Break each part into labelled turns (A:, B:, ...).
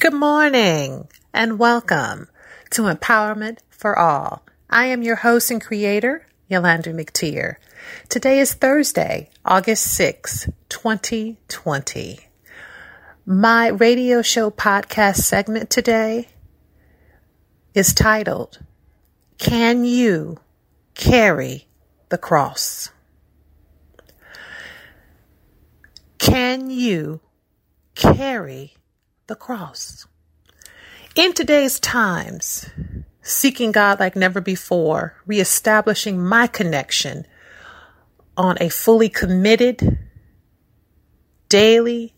A: Good morning and welcome to Empowerment for All. I am your host and creator, Yulander McTier. Today is Thursday, August 6, 2020. My radio show podcast segment today is titled, Can You Carry the Cross? Can you carry the cross? In today's times, seeking God like never before, reestablishing my connection on a fully committed daily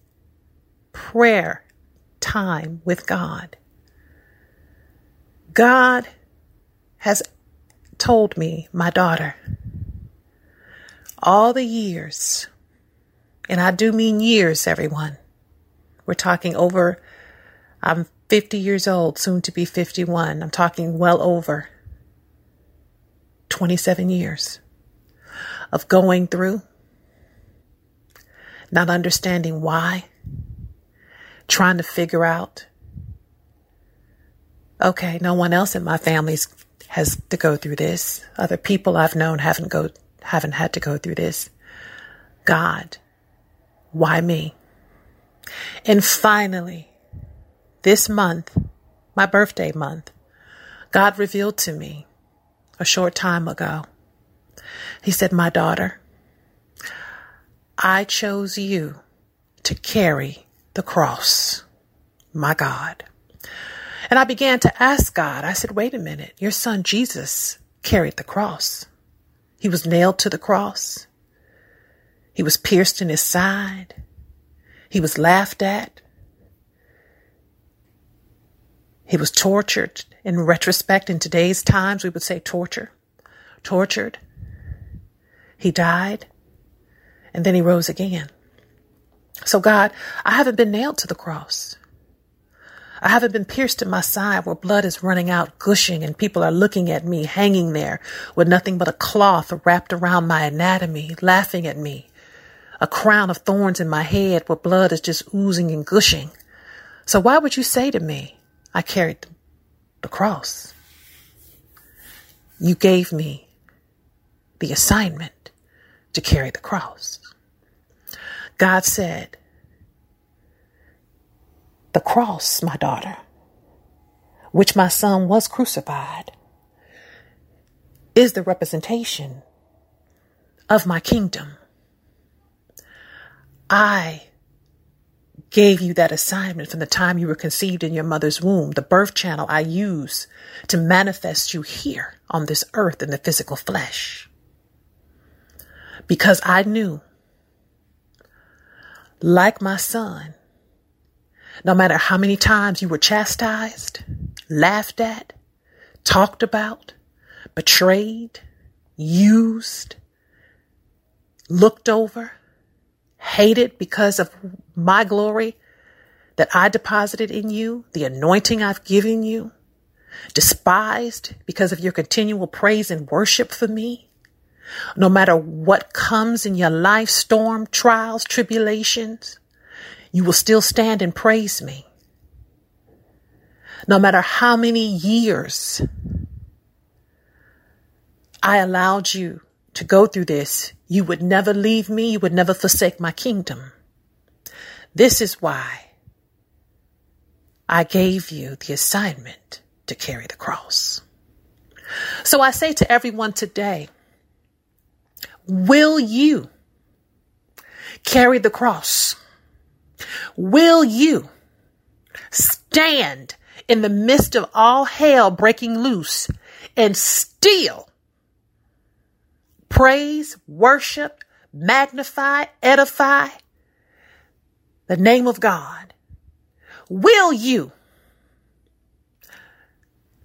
A: prayer time with God. God has told me, my daughter, all the years, and I do mean years, everyone. We're talking over, I'm 50 years old, soon to be 51. I'm talking well over 27 years of going through, not understanding why, trying to figure out, okay, no one else in my family has to go through this. Other people I've known haven't go, haven't had to go through this. God, why me? And finally, this month, my birthday month, God revealed to me a short time ago. He said, My daughter, I chose you to carry the cross, my God. And I began to ask God, I said, wait a minute, your son Jesus carried the cross. He was nailed to the cross. He was pierced in his side. He was laughed at. He was tortured. In retrospect, in today's times, we would say torture. Tortured. He died. And then he rose again. So, God, I haven't been nailed to the cross. I haven't been pierced in my side where blood is running out, gushing, and people are looking at me hanging there with nothing but a cloth wrapped around my anatomy, laughing at me. A crown of thorns in my head where blood is just oozing and gushing. So why would you say to me, I carried the cross. You gave me the assignment to carry the cross. God said, The cross, my daughter, which my son was crucified, is the representation of my kingdom. I gave you that assignment from the time you were conceived in your mother's womb, the birth channel I use to manifest you here on this earth in the physical flesh. Because I knew, like my son, no matter how many times you were chastised, laughed at, talked about, betrayed, used, looked over, hated because of my glory that I deposited in you, the anointing I've given you, despised because of your continual praise and worship for me. No matter what comes in your life, storm, trials, tribulations, you will still stand and praise me. No matter how many years I allowed you to go through this, you would never leave me. You would never forsake my kingdom. This is why I gave you the assignment to carry the cross. So I say to everyone today, will you carry the cross? Will you stand in the midst of all hell breaking loose and still praise, worship, magnify, edify the name of God, will you,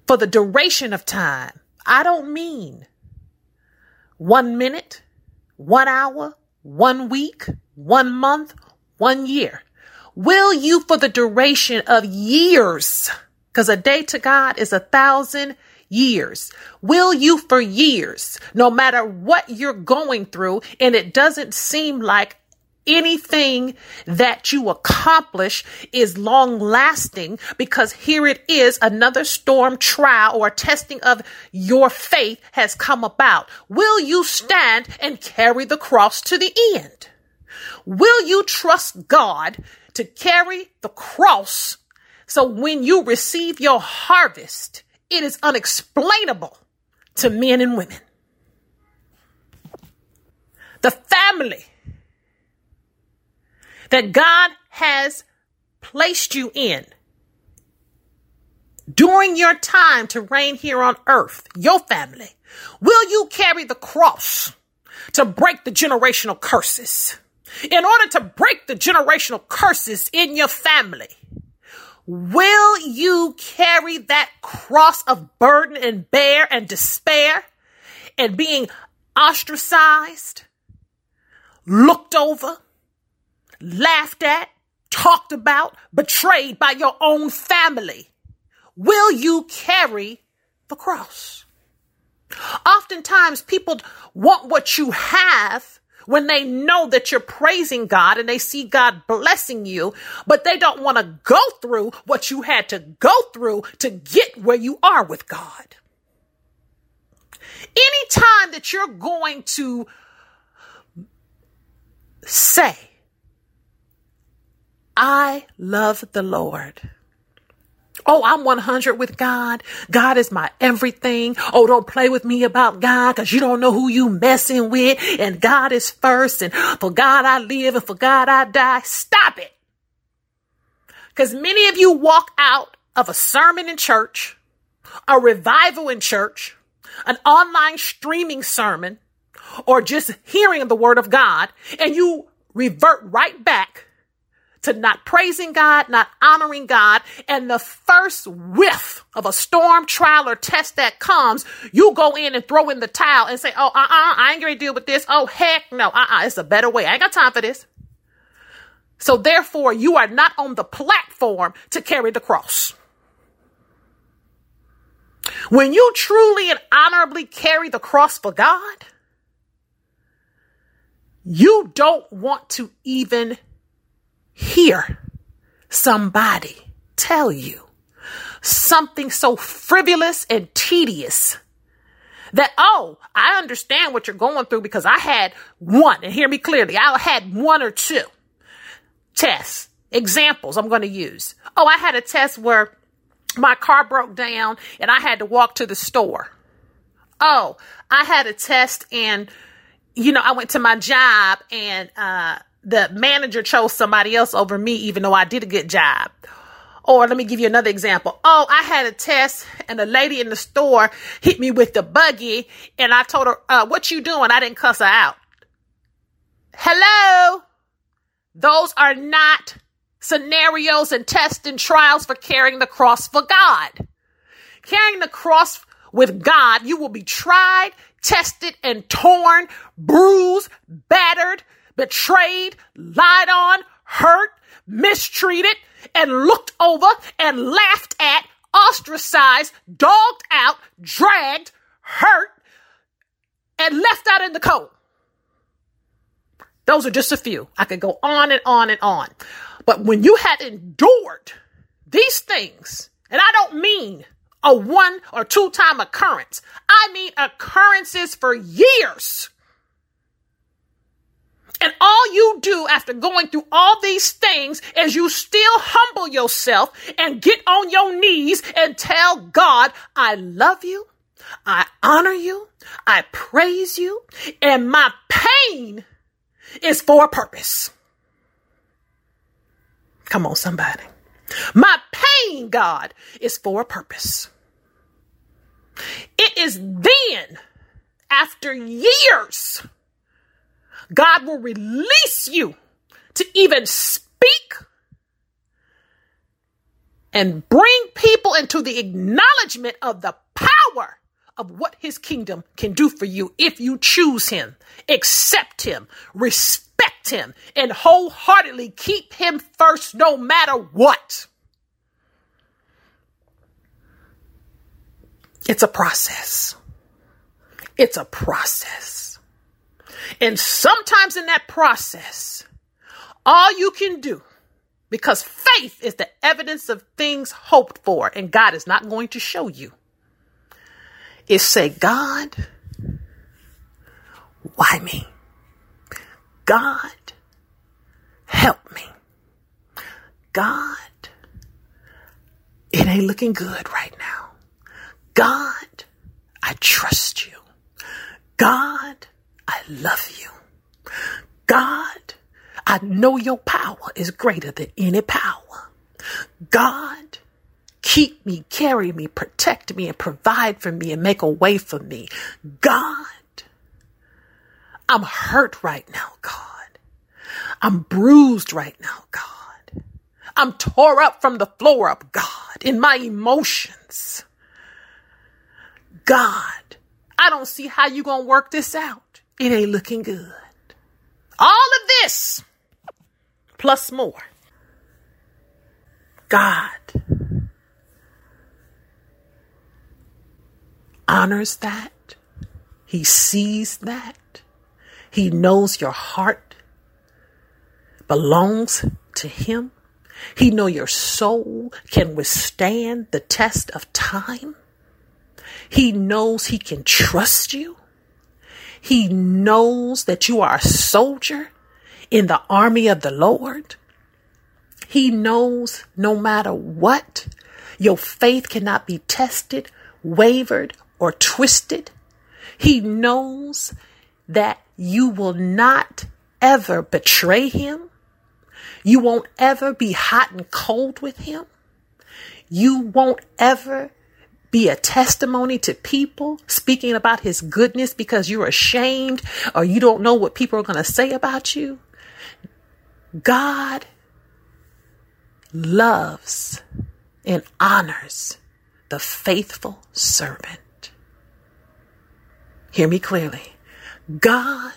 A: for the duration of time, I don't mean one minute, one hour, one week, one month, one year. Will you for the duration of years? Because a day to God is a thousand years? Will you for years, no matter what you're going through, and it doesn't seem like anything that you accomplish is long lasting because here it is another storm trial or testing of your faith has come about. Will you stand and carry the cross to the end? Will you trust God to carry the cross so when you receive your harvest, it is unexplainable to men and women? The family that God has placed you in during your time to reign here on earth, your family, will you carry the cross to break the generational curses? In order to break the generational curses in your family, will you carry that cross of burden and bear and despair and being ostracized, looked over, laughed at, talked about, betrayed by your own family? Will you carry the cross? Oftentimes people want what you have when they know that you're praising God and they see God blessing you, but they don't want to go through what you had to go through to get where you are with God. Anytime that you're going to say, I love the Lord. Oh, I'm 100 with God. God is my everything. Oh, don't play with me about God because you don't know who you messing with. And God is first. And for God I live and for God I die. Stop it. Because many of you walk out of a sermon in church, a revival in church, an online streaming sermon, or just hearing the word of God, and you revert right back to not praising God, not honoring God. And the first whiff of a storm, trial, or test that comes, you go in and throw in the towel and say, Oh, uh uh I ain't gonna deal with this. Oh, heck no. Uh uh it's a better way. I ain't got time for this. So therefore, you are not on the platform to carry the cross. When you truly and honorably carry the cross for God, you don't want to even hear somebody tell you something so frivolous and tedious that, oh, I understand what you're going through because I had one, and hear me clearly, I had one or two tests, examples I'm going to use. Oh, I had a test where my car broke down and I had to walk to the store. Oh, I had a test and, you know, I went to my job and, uh, the manager chose somebody else over me, even though I did a good job. Or let me give you another example. Oh, I had a test and a lady in the store hit me with the buggy and I told her, uh, what you doing? I didn't cuss her out. Hello. Those are not scenarios and tests and trials for carrying the cross for God. Carrying the cross with God, you will be tried, tested, and torn, bruised, battered, betrayed, lied on, hurt, mistreated, and looked over and laughed at, ostracized, dogged out, dragged, hurt, and left out in the cold. Those are just a few. I could go on and on and on. But when you had endured these things, and I don't mean a one or two time occurrence, I mean occurrences for years and all you do after going through all these things is you still humble yourself and get on your knees and tell God, I love you. I honor you. I praise you. And my pain is for a purpose. Come on, somebody. My pain, God, is for a purpose. It is then, after years, God will release you to even speak and bring people into the acknowledgement of the power of what his kingdom can do for you if you choose him, accept him, respect him, and wholeheartedly keep him first no matter what. It's a process. It's a process. And sometimes in that process, All you can do, because faith is the evidence of things hoped for, and God is not going to show you, is say, God, why me? God, help me. God, it ain't looking good right now. God, I trust you. God, I love you. God, I know your power is greater than any power. God, keep me, carry me, protect me, and provide for me and make a way for me. God, I'm hurt right now, God. I'm bruised right now, God. I'm tore up from the floor up, God, in my emotions. God, I don't see how you're gonna work this out. It ain't looking good. All of this, plus more. God honors that. He sees that. He knows your heart belongs to him. He know your soul can withstand the test of time. He knows he can trust you. He knows that you are a soldier in the army of the Lord. He knows no matter what, your faith cannot be tested, wavered, or twisted. He knows that you will not ever betray him. You won't ever be hot and cold with him. You won't ever be a testimony to people speaking about his goodness because you're ashamed or you don't know what people are going to say about you. God loves and honors the faithful servant. Hear me clearly. God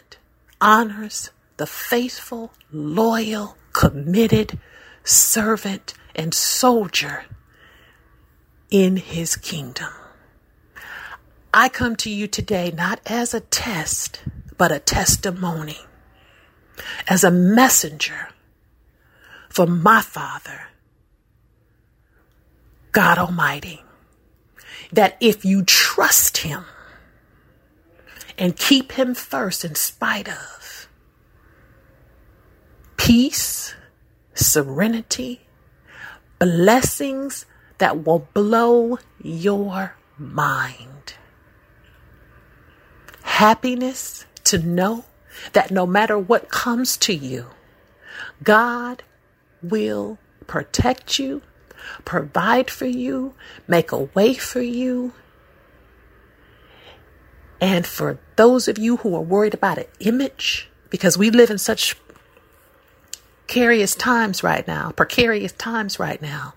A: honors the faithful, loyal, committed servant and soldier in his kingdom. I come to you today not as a test, but a testimony, as a messenger for my Father, God Almighty, that if you trust Him and keep Him first in spite of peace, serenity, blessings that will blow your mind. Happiness to know that no matter what comes to you, God will protect you, provide for you, make a way for you. And for those of you who are worried about an image, because we live in such precarious times right now, precarious times right now,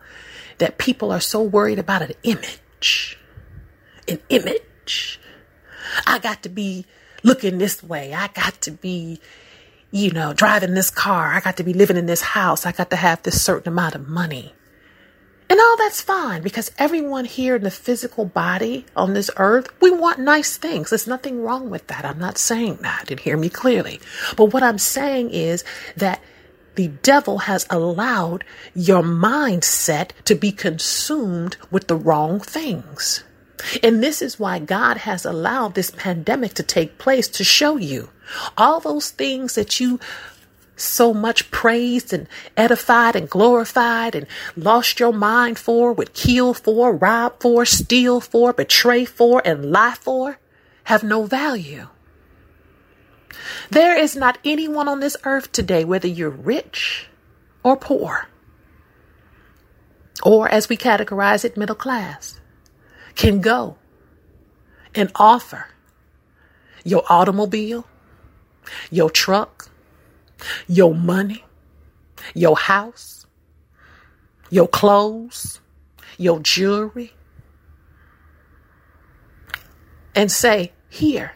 A: that people are so worried about an image. An image. I got to be looking this way. I got to be, you know, driving this car. I got to be living in this house. I got to have this certain amount of money. And all that's fine because everyone here in the physical body on this earth, we want nice things. There's nothing wrong with that. I'm not saying that and hear me clearly. But what I'm saying is that the devil has allowed your mindset to be consumed with the wrong things. And this is why God has allowed this pandemic to take place to show you all those things that you so much praised and edified and glorified and lost your mind for, would kill for, rob for, steal for, betray for, and lie for have no value. There is not anyone on this earth today, whether you're rich or poor, or as we categorize it, middle class, can go and offer your automobile, your truck, your money, your house, your clothes, your jewelry, and say, Here,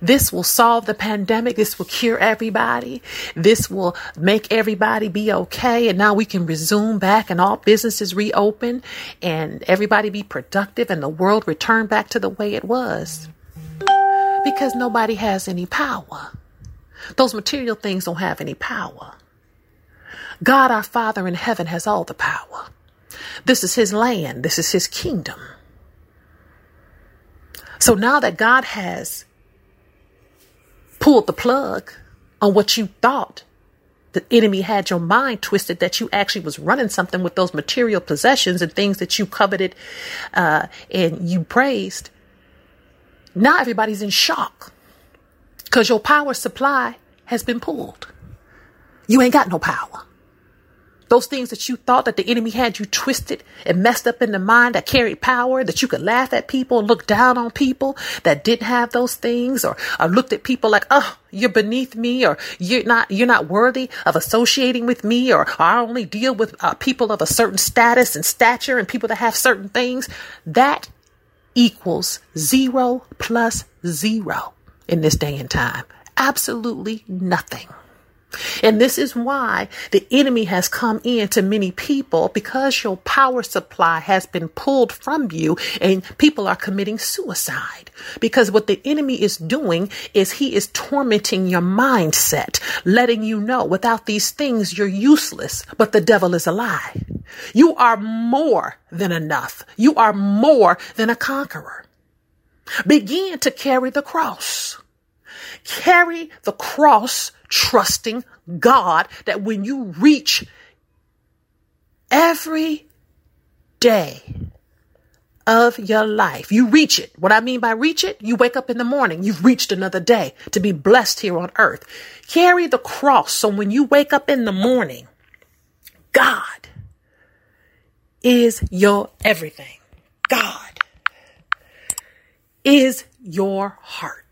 A: this will solve the pandemic. This will cure everybody. This will make everybody be okay. And now we can resume back and all businesses reopen and everybody be productive and the world return back to the way it was. Because nobody has any power. Those material things don't have any power. God our Father in heaven has all the power. This is his land. This is his kingdom. So now that God has pulled the plug on what you thought the enemy had your mind twisted that you actually was running something with those material possessions and things that you coveted uh, and you praised. Now everybody's in shock because your power supply has been pulled. You ain't got no power those things that you thought that the enemy had you twisted and messed up in the mind that carried power, that you could laugh at people, and look down on people that didn't have those things, or, or looked at people like, oh, you're beneath me, or you're not, you're not worthy of associating with me, or, or I only deal with uh, people of a certain status and stature and people that have certain things. That equals zero plus zero in this day and time. Absolutely nothing. And this is why the enemy has come in to many people because your power supply has been pulled from you and people are committing suicide. Because what the enemy is doing is he is tormenting your mindset, letting you know without these things you're useless, but the devil is a lie. You are more than enough. You are more than a conqueror. Begin to carry the cross. Carry the cross trusting God that when you reach every day of your life, you reach it. What I mean by reach it, you wake up in the morning, you've reached another day to be blessed here on earth. Carry the cross so when you wake up in the morning, God is your everything. God is your heart.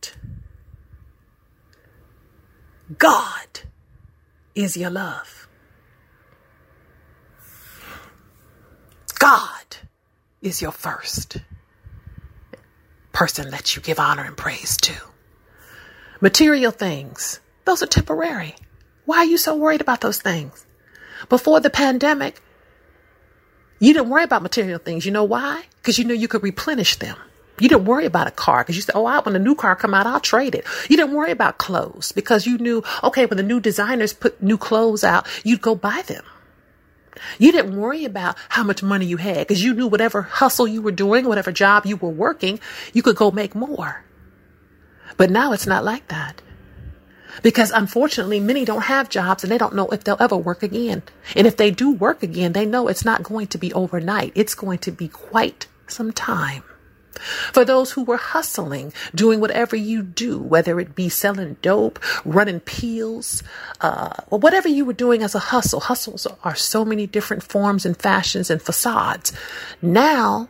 A: God is your love. God is your first person that you give honor and praise to. Material things, those are temporary. Why are you so worried about those things? Before the pandemic, you didn't worry about material things. You know why? Because you knew you could replenish them. You didn't worry about a car because you said, "Oh, I, when a new car come out, I'll trade it." You didn't worry about clothes because you knew, okay, when the new designers put new clothes out, you'd go buy them. You didn't worry about how much money you had because you knew whatever hustle you were doing, whatever job you were working, you could go make more. But now it's not like that. Because unfortunately, many don't have jobs and they don't know if they'll ever work again. And if they do work again, they know it's not going to be overnight. It's going to be quite some time. For those who were hustling, doing whatever you do, whether it be selling dope, running peels, uh, or whatever you were doing as a hustle. Hustles are so many different forms and fashions and facades. Now,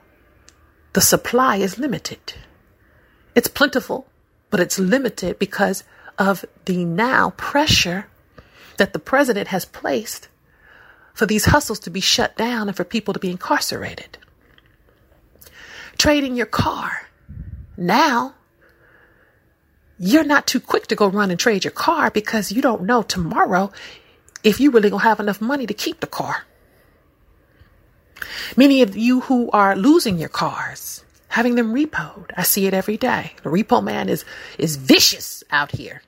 A: the supply is limited. It's plentiful, but it's limited because of the now pressure that the president has placed for these hustles to be shut down and for people to be incarcerated trading your car. Now, you're not too quick to go run and trade your car because you don't know tomorrow if you really gonna have enough money to keep the car. Many of you who are losing your cars, having them repoed, I see it every day. The repo man is is vicious out here.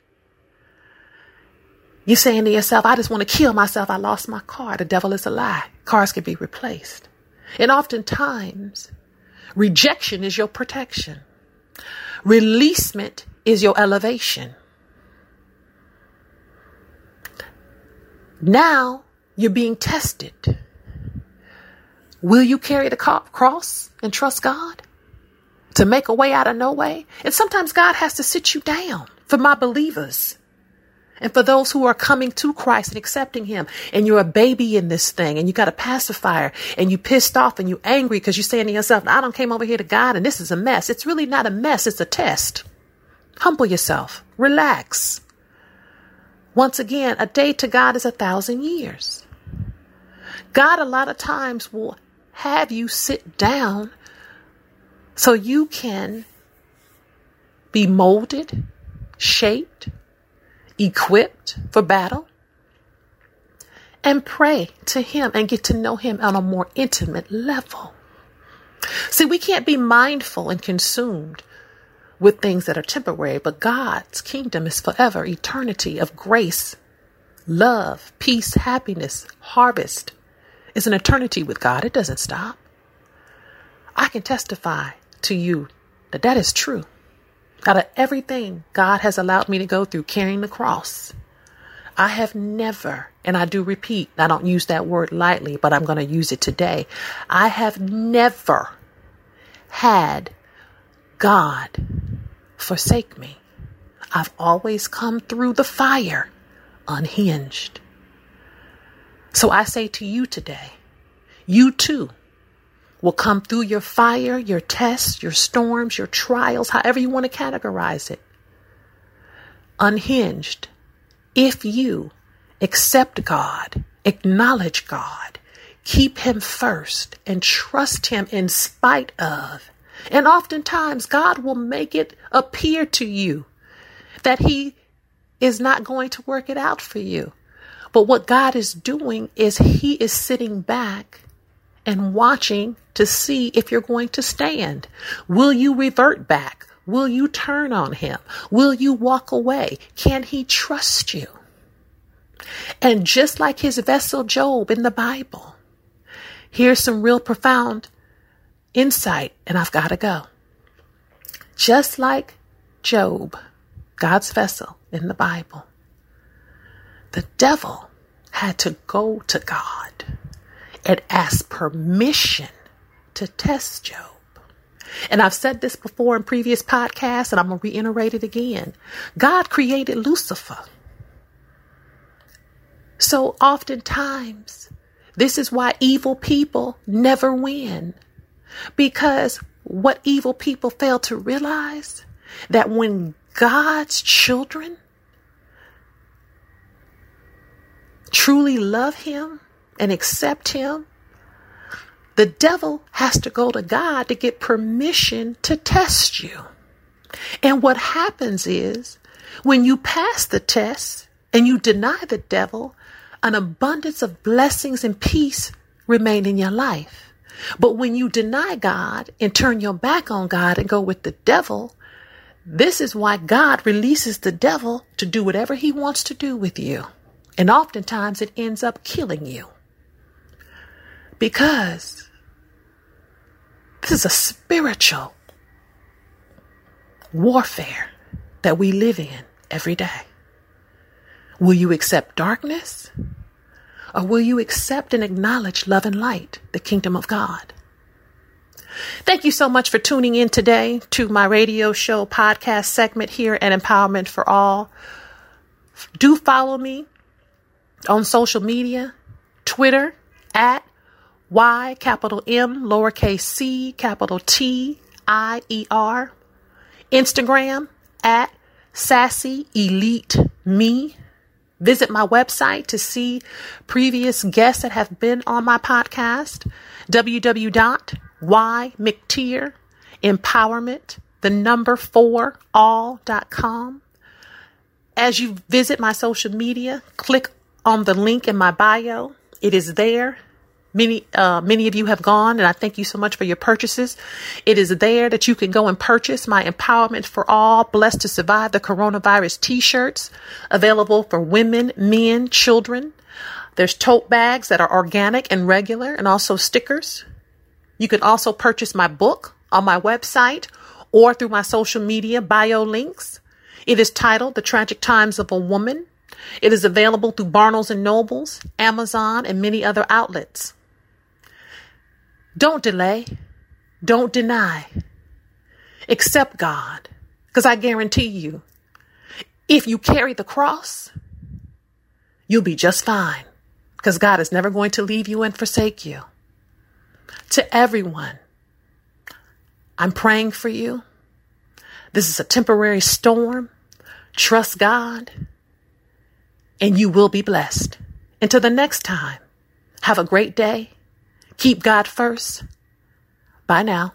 A: You're saying to yourself, I just want to kill myself. I lost my car. The devil is a lie. Cars can be replaced. And oftentimes, Rejection is your protection. Releasement is your elevation. Now you're being tested. Will you carry the cross and trust God to make a way out of no way? And sometimes God has to sit you down for my believers. And for those who are coming to Christ and accepting Him, and you're a baby in this thing, and you got a pacifier, and you pissed off and you angry because you're saying to yourself, I don't came over here to God and this is a mess. It's really not a mess, it's a test. Humble yourself. Relax. Once again, a day to God is a thousand years. God, a lot of times, will have you sit down so you can be molded, shaped, equipped for battle and pray to Him and get to know Him on a more intimate level. See, we can't be mindful and consumed with things that are temporary, but God's kingdom is forever, eternity of grace, love, peace, happiness, harvest is an eternity with God. It doesn't stop. I can testify to you that that is true. Out of everything God has allowed me to go through carrying the cross, I have never, and I do repeat, I don't use that word lightly, but I'm going to use it today. I have never had God forsake me. I've always come through the fire unhinged. So I say to you today, you too will come through your fire, your tests, your storms, your trials, however you want to categorize it, unhinged. If you accept God, acknowledge God, keep Him first, and trust Him in spite of. And oftentimes, God will make it appear to you that He is not going to work it out for you. But what God is doing is He is sitting back and watching to see if you're going to stand. Will you revert back? Will you turn on him? Will you walk away? Can he trust you? And just like his vessel Job in the Bible, here's some real profound insight, and I've got to go. Just like Job, God's vessel in the Bible, the devil had to go to God and ask permission to test Job. And I've said this before in previous podcasts, and I'm going to reiterate it again. God created Lucifer. So oftentimes, this is why evil people never win. Because what evil people fail to realize that when God's children truly love Him and accept Him, the devil has to go to God to get permission to test you. And what happens is when you pass the test and you deny the devil, an abundance of blessings and peace remain in your life. But when you deny God and turn your back on God and go with the devil, this is why God releases the devil to do whatever he wants to do with you. And oftentimes it ends up killing you. Because this is a spiritual warfare that we live in every day. Will you accept darkness? Or will you accept and acknowledge love and light, the kingdom of God? Thank you so much for tuning in today to my radio show podcast segment here at Empowerment for All. Do follow me on social media, Twitter at Y capital M lowercase c capital T I E R, Instagram at Sassy Elite Me. Visit my website to see previous guests that have been on my podcast, www.ymctier empowerment, the number four all.com. As you visit my social media, click on the link in my bio. It is there. Many, uh, many of you have gone, and I thank you so much for your purchases. It is there that you can go and purchase my Empowerment for All Blessed to Survive the Coronavirus t shirts available for women, men, children. There's tote bags that are organic and regular, and also stickers. You can also purchase my book on my website or through my social media bio links. It is titled The Tragic Times of a Woman. It is available through Barnes and Nobles, Amazon, and many other outlets. Don't delay. Don't deny. Accept God. Because I guarantee you, if you carry the cross, you'll be just fine. Because God is never going to leave you and forsake you. To everyone, I'm praying for you. This is a temporary storm. Trust God, and you will be blessed. Until the next time, have a great day Keep God first. Bye now.